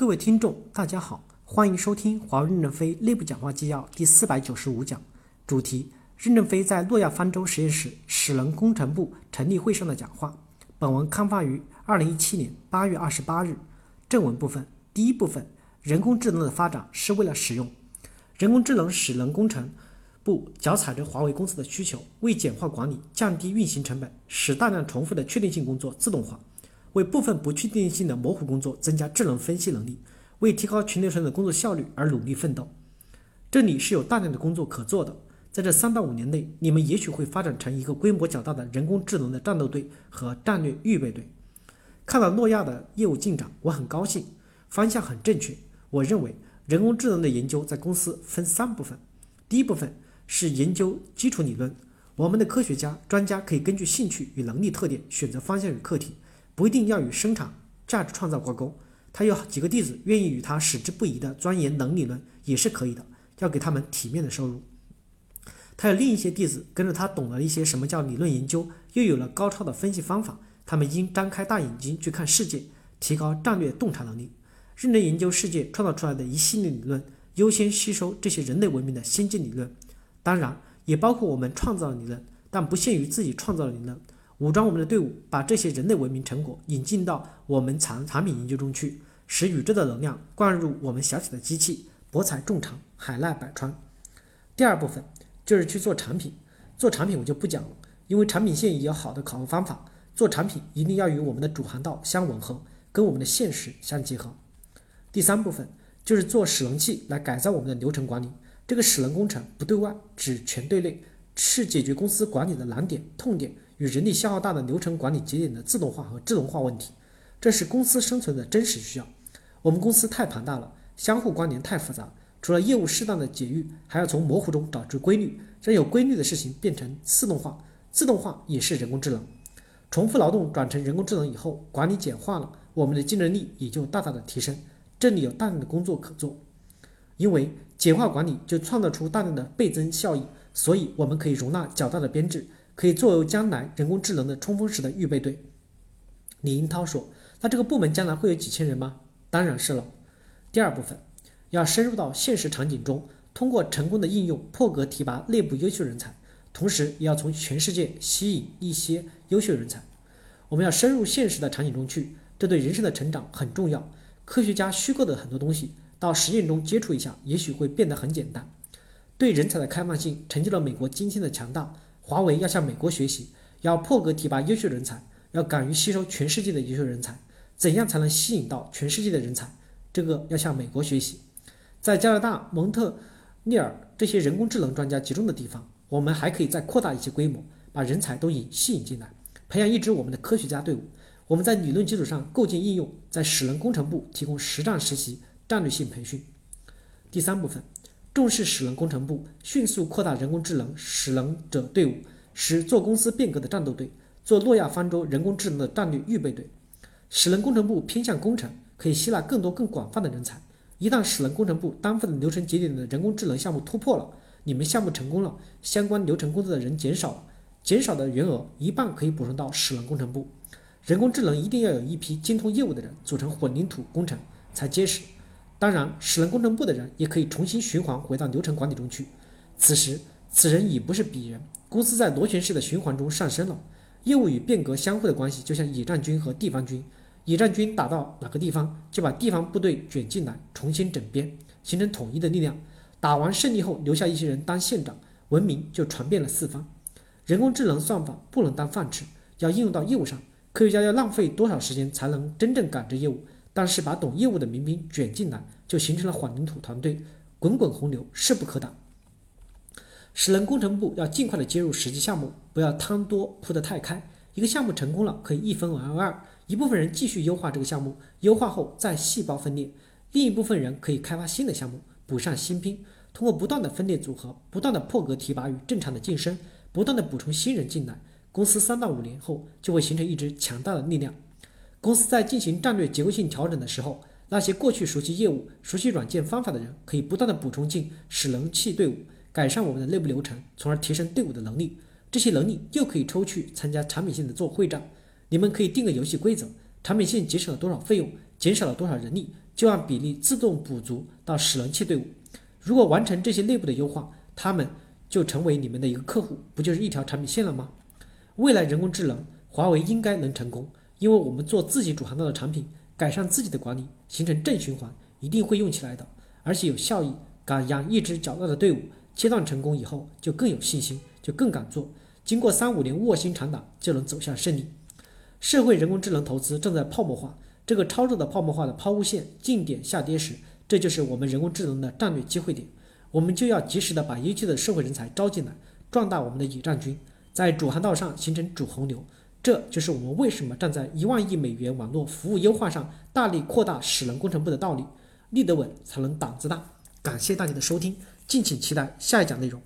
各位听众，大家好，欢迎收听华为任正非内部讲话纪要第四百九十五讲，主题：任正非在诺亚方舟实验室使能工程部成立会上的讲话。本文刊发于二零一七年八月二十八日。正文部分，第一部分：人工智能的发展是为了使用。人工智能使能工程部脚踩着华为公司的需求，为简化管理、降低运行成本，使大量重复的确定性工作自动化。为部分不确定性的模糊工作增加智能分析能力，为提高全流程的工作效率而努力奋斗。这里是有大量的工作可做的，在这三到五年内，你们也许会发展成一个规模较大的人工智能的战斗队和战略预备队。看到诺亚的业务进展，我很高兴，方向很正确。我认为人工智能的研究在公司分三部分，第一部分是研究基础理论，我们的科学家专家可以根据兴趣与能力特点选择方向与课题。不一定要与生产价值创造挂钩，他有几个弟子愿意与他矢志不移地钻研能理论也是可以的，要给他们体面的收入。他有另一些弟子跟着他懂了一些什么叫理论研究，又有了高超的分析方法，他们应张开大眼睛去看世界，提高战略洞察能力，认真研究世界创造出来的一系列理论，优先吸收这些人类文明的先进理论，当然也包括我们创造的理论，但不限于自己创造的理论。武装我们的队伍，把这些人类文明成果引进到我们产产品研究中去，使宇宙的能量灌入我们小小的机器，博采众长，海纳百川。第二部分就是去做产品，做产品我就不讲了，因为产品线也有好的考核方法。做产品一定要与我们的主航道相吻合，跟我们的现实相结合。第三部分就是做使能器来改造我们的流程管理。这个使能工程不对外，只全对内，是解决公司管理的难点、痛点。与人力消耗大的流程管理节点的自动化和智能化问题，这是公司生存的真实需要。我们公司太庞大了，相互关联太复杂，除了业务适当的解域，还要从模糊中找出规律，让有规律的事情变成自动化。自动化也是人工智能。重复劳动转成人工智能以后，管理简化了，我们的竞争力也就大大的提升。这里有大量的工作可做，因为简化管理就创造出大量的倍增效益，所以我们可以容纳较大的编制。可以作为将来人工智能的冲锋时的预备队。李英涛说：“那这个部门将来会有几千人吗？”当然是了。第二部分要深入到现实场景中，通过成功的应用破格提拔内部优秀人才，同时也要从全世界吸引一些优秀人才。我们要深入现实的场景中去，这对人生的成长很重要。科学家虚构的很多东西，到实验中接触一下，也许会变得很简单。对人才的开放性，成就了美国今天的强大。华为要向美国学习，要破格提拔优秀人才，要敢于吸收全世界的优秀人才。怎样才能吸引到全世界的人才？这个要向美国学习。在加拿大蒙特利尔这些人工智能专家集中的地方，我们还可以再扩大一些规模，把人才都引吸引进来，培养一支我们的科学家队伍。我们在理论基础上构建应用，在使能工程部提供实战实习、战略性培训。第三部分。重视使能工程部，迅速扩大人工智能使能者队伍，使做公司变革的战斗队，做诺亚方舟人工智能的战略预备队。使能工程部偏向工程，可以吸纳更多更广泛的人才。一旦使能工程部担负的流程节点的人工智能项目突破了，你们项目成功了，相关流程工作的人减少了，减少的员额一半可以补充到使能工程部。人工智能一定要有一批精通业务的人组成混凝土工程才结实。当然，使能工程部的人也可以重新循环回到流程管理中去。此时，此人已不是鄙人。公司在螺旋式的循环中上升了。业务与变革相互的关系，就像野战军和地方军。野战军打到哪个地方，就把地方部队卷进来，重新整编，形成统一的力量。打完胜利后，留下一些人当县长，文明就传遍了四方。人工智能算法不能当饭吃，要应用到业务上。科学家要浪费多少时间才能真正感知业务？但是把懂业务的民兵卷进来，就形成了混凝土团队，滚滚洪流势不可挡。使能工程部要尽快的接入实际项目，不要贪多铺得太开。一个项目成功了，可以一分为二，一部分人继续优化这个项目，优化后再细胞分裂，另一部分人可以开发新的项目，补上新兵。通过不断的分裂组合，不断的破格提拔与正常的晋升，不断的补充新人进来，公司三到五年后就会形成一支强大的力量。公司在进行战略结构性调整的时候，那些过去熟悉业务、熟悉软件方法的人，可以不断的补充进使能器队伍，改善我们的内部流程，从而提升队伍的能力。这些能力又可以抽去参加产品线的做会战。你们可以定个游戏规则：产品线节省了多少费用，减少了多少人力，就按比例自动补足到使人器队伍。如果完成这些内部的优化，他们就成为你们的一个客户，不就是一条产品线了吗？未来人工智能，华为应该能成功，因为我们做自己主航道的产品，改善自己的管理，形成正循环，一定会用起来的，而且有效益。敢养一支较大的队伍，切断成功以后就更有信心，就更敢做。经过三五年卧薪尝胆，就能走向胜利。社会人工智能投资正在泡沫化，这个超热的泡沫化的抛物线近点下跌时，这就是我们人工智能的战略机会点。我们就要及时的把优秀的社会人才招进来，壮大我们的野战军，在主航道上形成主洪流。这就是我们为什么站在一万亿美元网络服务优化上大力扩大使能工程部的道理。立得稳，才能胆子大。感谢大家的收听，敬请期待下一讲内容。